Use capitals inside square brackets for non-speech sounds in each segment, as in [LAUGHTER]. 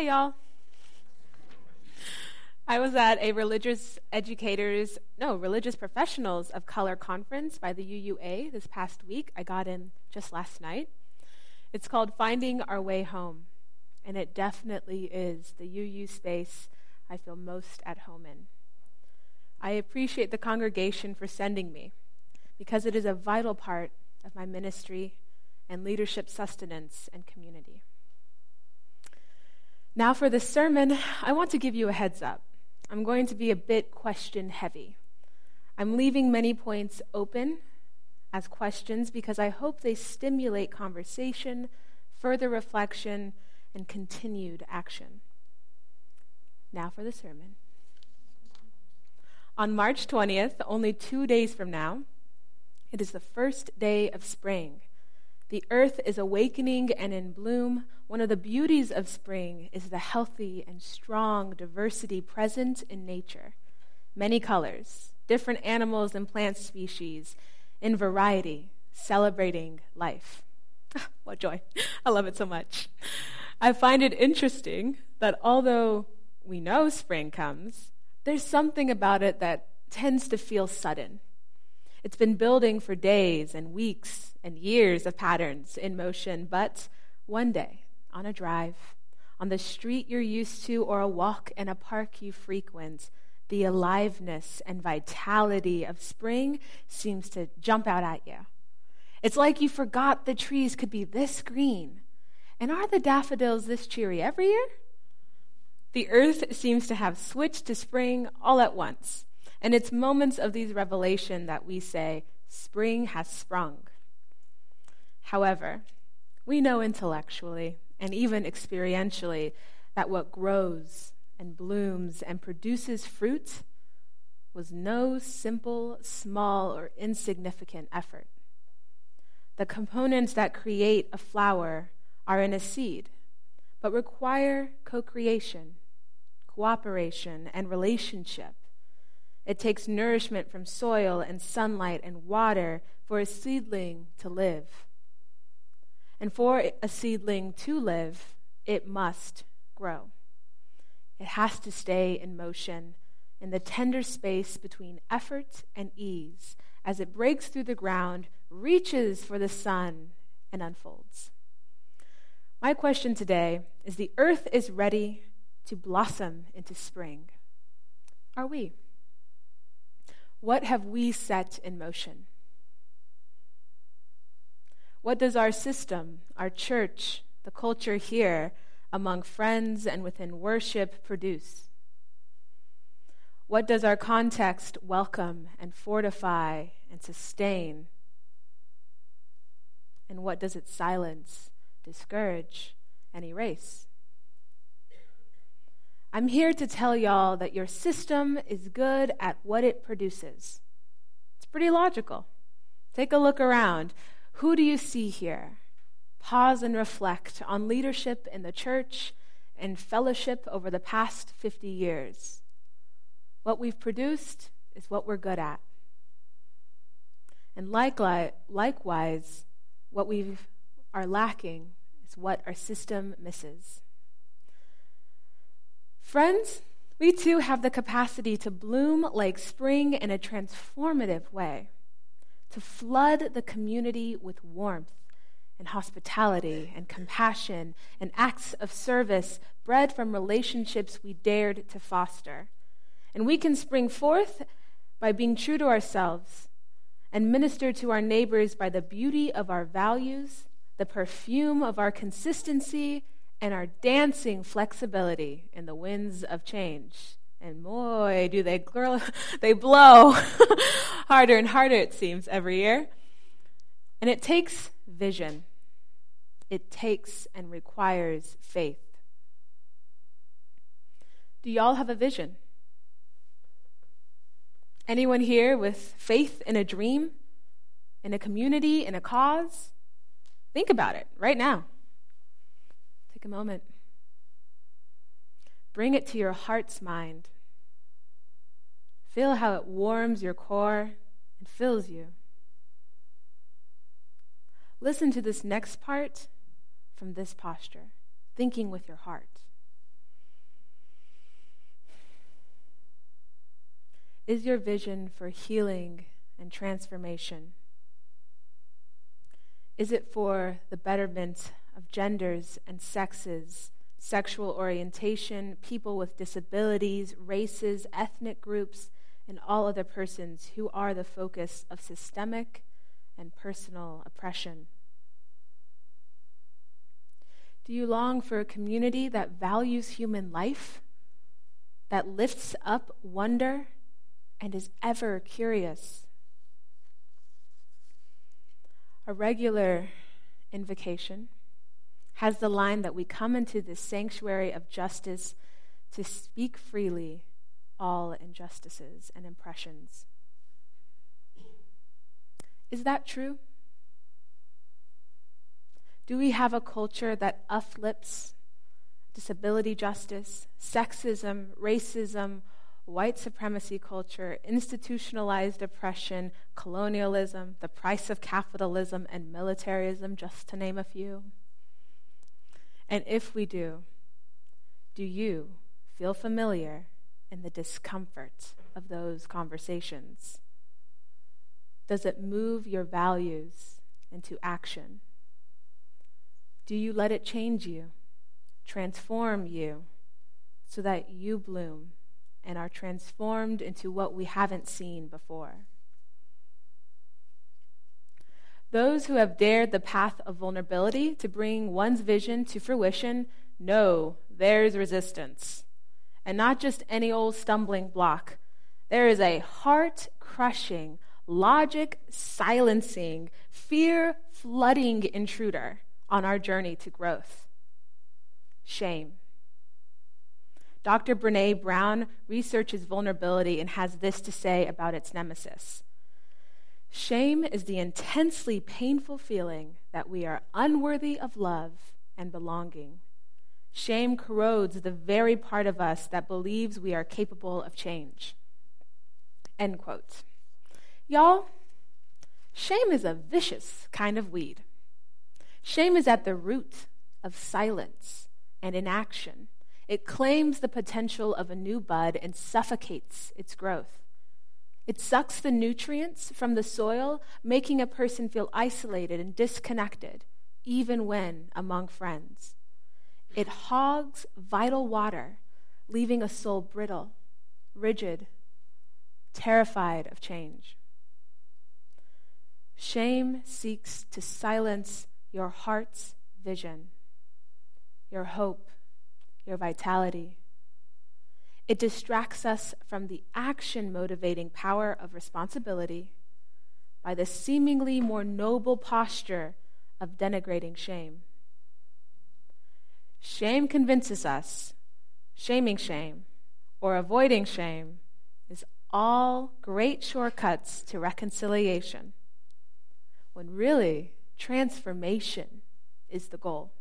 Hi, y'all. I was at a religious educators, no, religious professionals of color conference by the UUA this past week. I got in just last night. It's called Finding Our Way Home, and it definitely is the UU space I feel most at home in. I appreciate the congregation for sending me because it is a vital part of my ministry and leadership sustenance and community. Now, for this sermon, I want to give you a heads up. I'm going to be a bit question heavy. I'm leaving many points open as questions because I hope they stimulate conversation, further reflection, and continued action. Now for the sermon. On March 20th, only two days from now, it is the first day of spring. The earth is awakening and in bloom. One of the beauties of spring is the healthy and strong diversity present in nature. Many colors, different animals and plant species, in variety, celebrating life. [LAUGHS] what joy! [LAUGHS] I love it so much. I find it interesting that although we know spring comes, there's something about it that tends to feel sudden. It's been building for days and weeks and years of patterns in motion, but one day, on a drive, on the street you're used to, or a walk in a park you frequent, the aliveness and vitality of spring seems to jump out at you. It's like you forgot the trees could be this green. And are the daffodils this cheery every year? The earth seems to have switched to spring all at once. And it's moments of these revelation that we say, spring has sprung. However, we know intellectually and even experientially that what grows and blooms and produces fruit was no simple, small, or insignificant effort. The components that create a flower are in a seed, but require co creation, cooperation, and relationship. It takes nourishment from soil and sunlight and water for a seedling to live. And for a seedling to live, it must grow. It has to stay in motion in the tender space between effort and ease as it breaks through the ground, reaches for the sun, and unfolds. My question today is the earth is ready to blossom into spring. Are we? What have we set in motion? What does our system, our church, the culture here, among friends and within worship produce? What does our context welcome and fortify and sustain? And what does it silence, discourage, and erase? I'm here to tell y'all that your system is good at what it produces. It's pretty logical. Take a look around. Who do you see here? Pause and reflect on leadership in the church and fellowship over the past 50 years. What we've produced is what we're good at. And likewise, what we are lacking is what our system misses. Friends, we too have the capacity to bloom like spring in a transformative way, to flood the community with warmth and hospitality and compassion and acts of service bred from relationships we dared to foster. And we can spring forth by being true to ourselves and minister to our neighbors by the beauty of our values, the perfume of our consistency, and our dancing flexibility in the winds of change. And boy, do they, girl, [LAUGHS] they blow [LAUGHS] harder and harder, it seems, every year. And it takes vision, it takes and requires faith. Do y'all have a vision? Anyone here with faith in a dream, in a community, in a cause? Think about it right now. Take a moment. Bring it to your heart's mind. Feel how it warms your core and fills you. Listen to this next part from this posture, thinking with your heart. Is your vision for healing and transformation? Is it for the betterment of genders and sexes, sexual orientation, people with disabilities, races, ethnic groups, and all other persons who are the focus of systemic and personal oppression? Do you long for a community that values human life, that lifts up wonder, and is ever curious? A regular invocation has the line that we come into this sanctuary of justice to speak freely all injustices and impressions. Is that true? Do we have a culture that uplifts disability justice, sexism, racism, white supremacy culture, institutionalized oppression, colonialism, the price of capitalism, and militarism, just to name a few? And if we do, do you feel familiar in the discomfort of those conversations? Does it move your values into action? Do you let it change you, transform you, so that you bloom and are transformed into what we haven't seen before? Those who have dared the path of vulnerability to bring one's vision to fruition know there's resistance. And not just any old stumbling block. There is a heart crushing, logic silencing, fear flooding intruder on our journey to growth shame. Dr. Brene Brown researches vulnerability and has this to say about its nemesis Shame is the intensely painful feeling that we are unworthy of love and belonging. Shame corrodes the very part of us that believes we are capable of change. End quote. Y'all, shame is a vicious kind of weed. Shame is at the root of silence and inaction. It claims the potential of a new bud and suffocates its growth. It sucks the nutrients from the soil, making a person feel isolated and disconnected, even when among friends. It hogs vital water, leaving a soul brittle, rigid, terrified of change. Shame seeks to silence your heart's vision, your hope, your vitality. It distracts us from the action motivating power of responsibility by the seemingly more noble posture of denigrating shame. Shame convinces us, shaming shame or avoiding shame is all great shortcuts to reconciliation, when really transformation is the goal.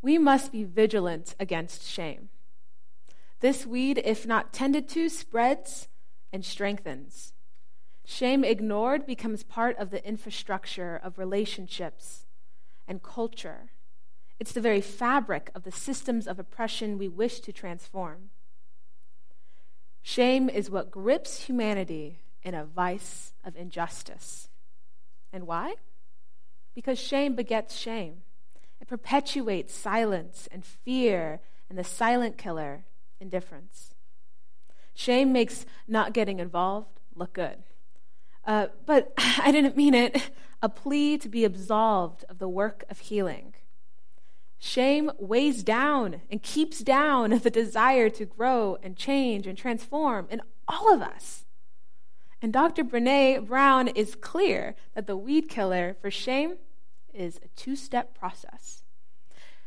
We must be vigilant against shame. This weed, if not tended to, spreads and strengthens. Shame ignored becomes part of the infrastructure of relationships and culture. It's the very fabric of the systems of oppression we wish to transform. Shame is what grips humanity in a vice of injustice. And why? Because shame begets shame. It perpetuates silence and fear and the silent killer indifference. Shame makes not getting involved look good. Uh, but [LAUGHS] I didn't mean it. A plea to be absolved of the work of healing. Shame weighs down and keeps down [LAUGHS] the desire to grow and change and transform in all of us. And Dr. Brene Brown is clear that the weed killer for shame is a two step process.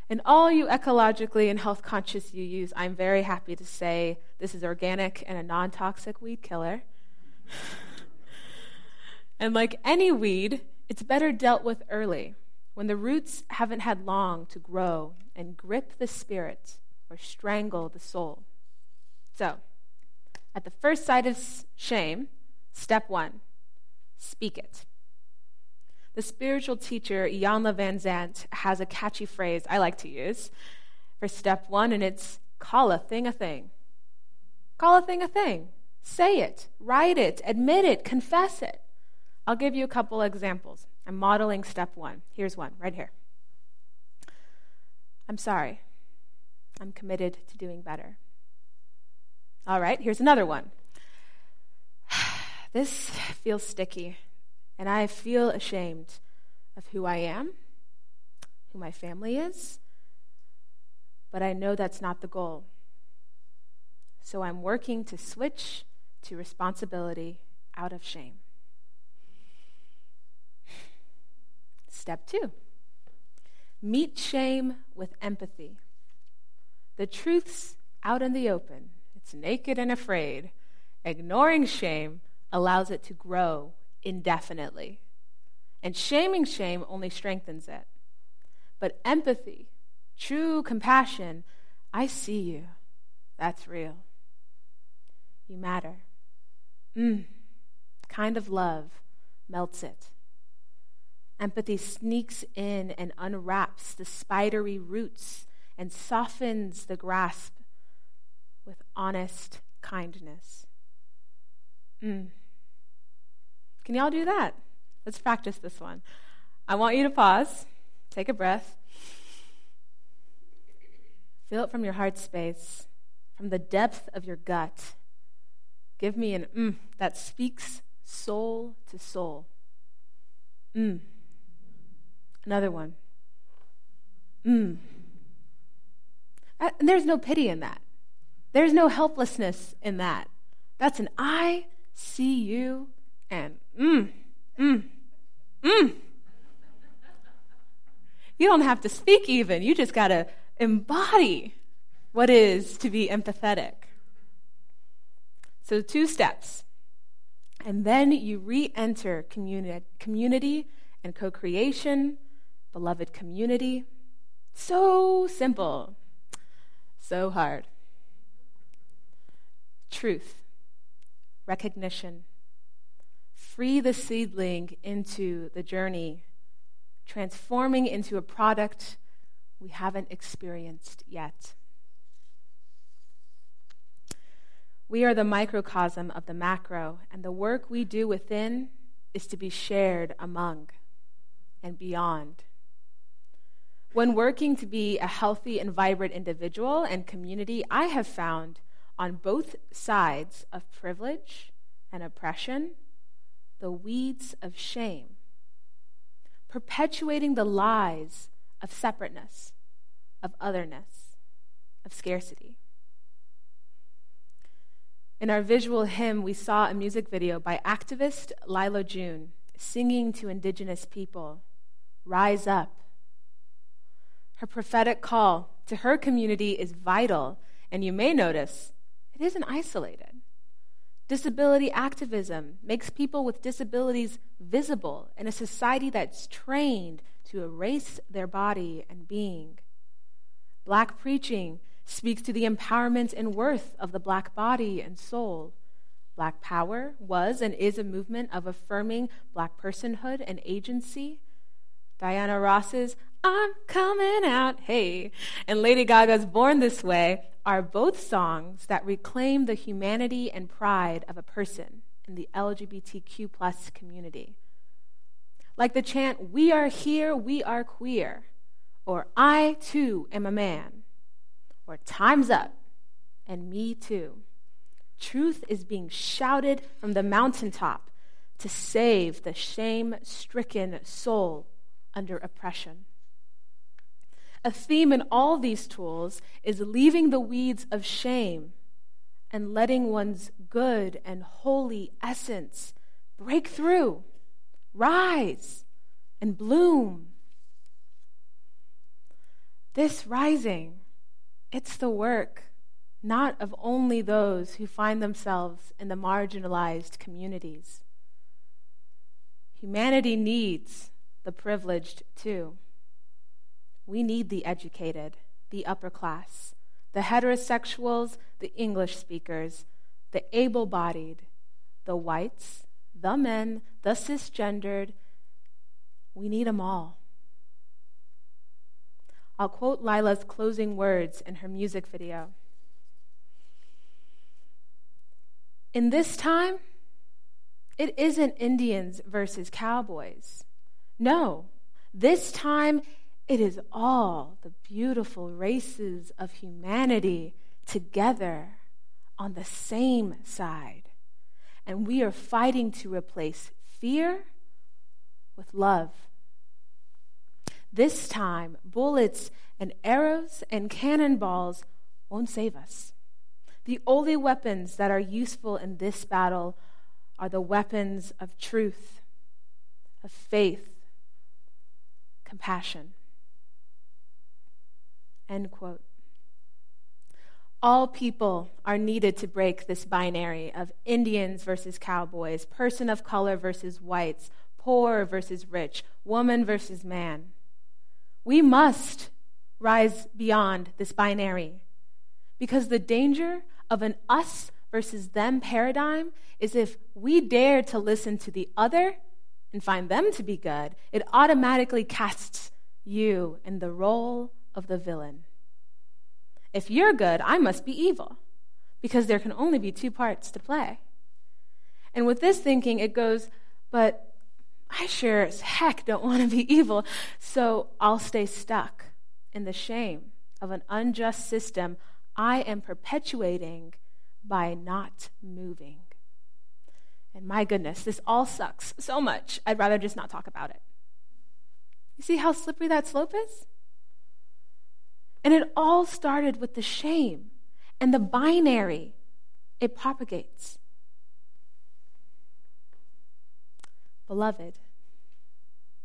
And all you ecologically and health conscious UUs, I'm very happy to say this is organic and a non toxic weed killer. [LAUGHS] and like any weed, it's better dealt with early when the roots haven't had long to grow and grip the spirit or strangle the soul. So, at the first sight of shame, step one speak it. The spiritual teacher, Iyanla Vanzant, has a catchy phrase I like to use for step one, and it's call a thing a thing. Call a thing a thing. Say it, write it, admit it, confess it. I'll give you a couple examples. I'm modeling step one. Here's one right here. I'm sorry. I'm committed to doing better. All right, here's another one. [SIGHS] This feels sticky, and I feel ashamed of who I am, who my family is, but I know that's not the goal. So I'm working to switch to responsibility out of shame. Step two meet shame with empathy. The truth's out in the open, it's naked and afraid. Ignoring shame allows it to grow indefinitely. And shaming shame only strengthens it. But empathy, true compassion, I see you. That's real. You matter. Mm, kind of love melts it. Empathy sneaks in and unwraps the spidery roots and softens the grasp with honest kindness. Mm. Can y'all do that? Let's practice this one. I want you to pause, take a breath, feel it from your heart space, from the depth of your gut. Give me an mm that speaks soul to soul. Mm. Another one. Mm. there's no pity in that. There's no helplessness in that. That's an I see you and mm, mm, mm. You don't have to speak even. You just got to embody what is to be empathetic. So, two steps. And then you re enter communi- community and co creation beloved community. So simple, so hard. Truth, recognition. Free the seedling into the journey, transforming into a product we haven't experienced yet. We are the microcosm of the macro, and the work we do within is to be shared among and beyond. When working to be a healthy and vibrant individual and community, I have found on both sides of privilege and oppression the weeds of shame, perpetuating the lies of separateness, of otherness, of scarcity. In our visual hymn, we saw a music video by activist Lyla June singing to indigenous people Rise up her prophetic call to her community is vital, and you may notice it isn't isolated. Disability activism makes people with disabilities visible in a society that's trained to erase their body and being. Black preaching speaks to the empowerment and worth of the black body and soul. Black power was and is a movement of affirming black personhood and agency. Diana Ross's I'm coming out, hey, and Lady Gaga's Born This Way are both songs that reclaim the humanity and pride of a person in the LGBTQ plus community. Like the chant, We are here, we are queer, or I too am a man, or Time's up, and me too. Truth is being shouted from the mountaintop to save the shame stricken soul under oppression. A theme in all these tools is leaving the weeds of shame and letting one's good and holy essence break through, rise, and bloom. This rising, it's the work not of only those who find themselves in the marginalized communities. Humanity needs the privileged too. We need the educated, the upper class, the heterosexuals, the English speakers, the able bodied, the whites, the men, the cisgendered. We need them all. I'll quote Lyla's closing words in her music video. In this time, it isn't Indians versus cowboys. No, this time it is all the beautiful races of humanity together on the same side. And we are fighting to replace fear with love. This time, bullets and arrows and cannonballs won't save us. The only weapons that are useful in this battle are the weapons of truth, of faith, compassion. End quote. All people are needed to break this binary of Indians versus cowboys, person of color versus whites, poor versus rich, woman versus man. We must rise beyond this binary because the danger of an us versus them paradigm is if we dare to listen to the other and find them to be good, it automatically casts you in the role of the villain. If you're good, I must be evil, because there can only be two parts to play. And with this thinking, it goes, but I sure as heck don't want to be evil, so I'll stay stuck in the shame of an unjust system I am perpetuating by not moving. And my goodness, this all sucks so much, I'd rather just not talk about it. You see how slippery that slope is? And it all started with the shame and the binary it propagates. Beloved,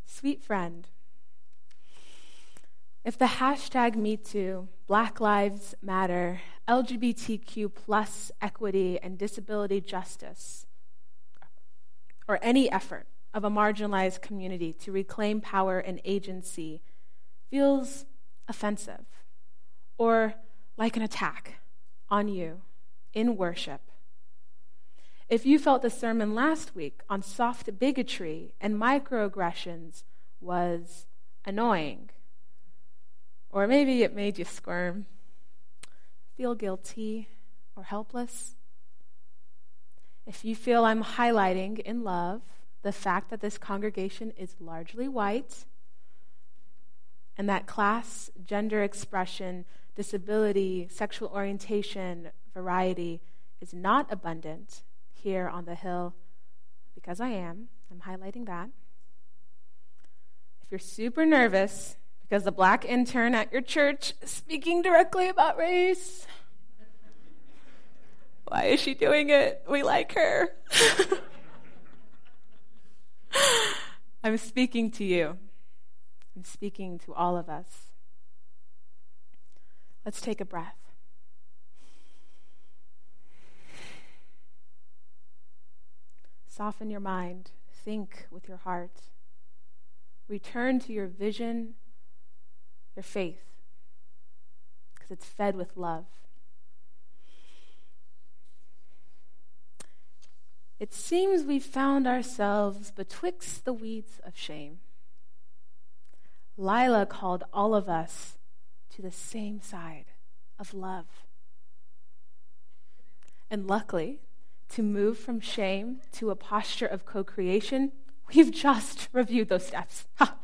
sweet friend, if the hashtag MeToo, Black Lives Matter, LGBTQ plus equity and disability justice, or any effort of a marginalized community to reclaim power and agency feels offensive or like an attack on you in worship. If you felt the sermon last week on soft bigotry and microaggressions was annoying, or maybe it made you squirm, feel guilty, or helpless, if you feel I'm highlighting in love the fact that this congregation is largely white and that class, gender expression, disability, sexual orientation, variety is not abundant here on the Hill, because I am, I'm highlighting that. If you're super nervous because the black intern at your church is speaking directly about race, why is she doing it? We like her. [LAUGHS] I'm speaking to you. I'm speaking to all of us. Let's take a breath. Soften your mind. Think with your heart. Return to your vision, your faith, because it's fed with love. It seems we found ourselves betwixt the weeds of shame. Lyla called all of us to the same side of love. And luckily, to move from shame to a posture of co creation, we've just [LAUGHS] reviewed those steps. [LAUGHS] Ha,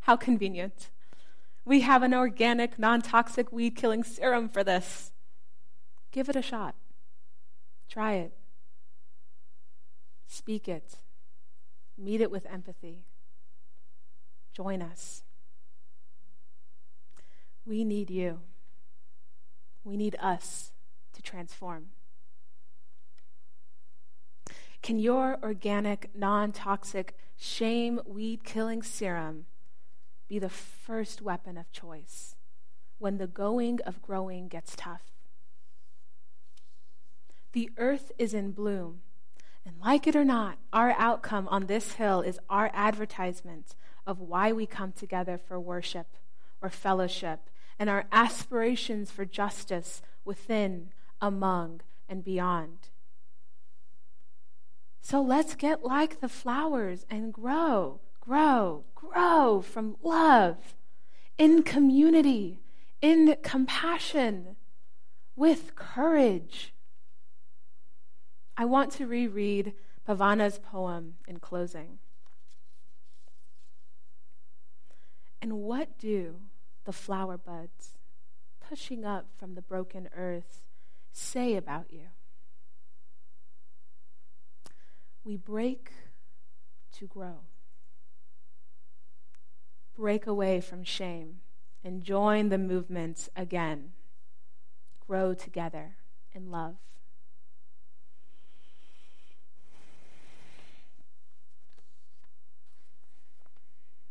how convenient. We have an organic, non toxic weed killing serum for this. Give it a shot. Try it. Speak it. Meet it with empathy. Join us. We need you. We need us to transform. Can your organic, non toxic, shame weed killing serum be the first weapon of choice when the going of growing gets tough? The earth is in bloom, and like it or not, our outcome on this hill is our advertisement of why we come together for worship or fellowship and our aspirations for justice within, among, and beyond. So let's get like the flowers and grow, grow, grow from love, in community, in compassion, with courage. I want to reread Pavana's poem in closing. And what do the flower buds pushing up from the broken earth say about you? We break to grow. Break away from shame and join the movement again. Grow together in love.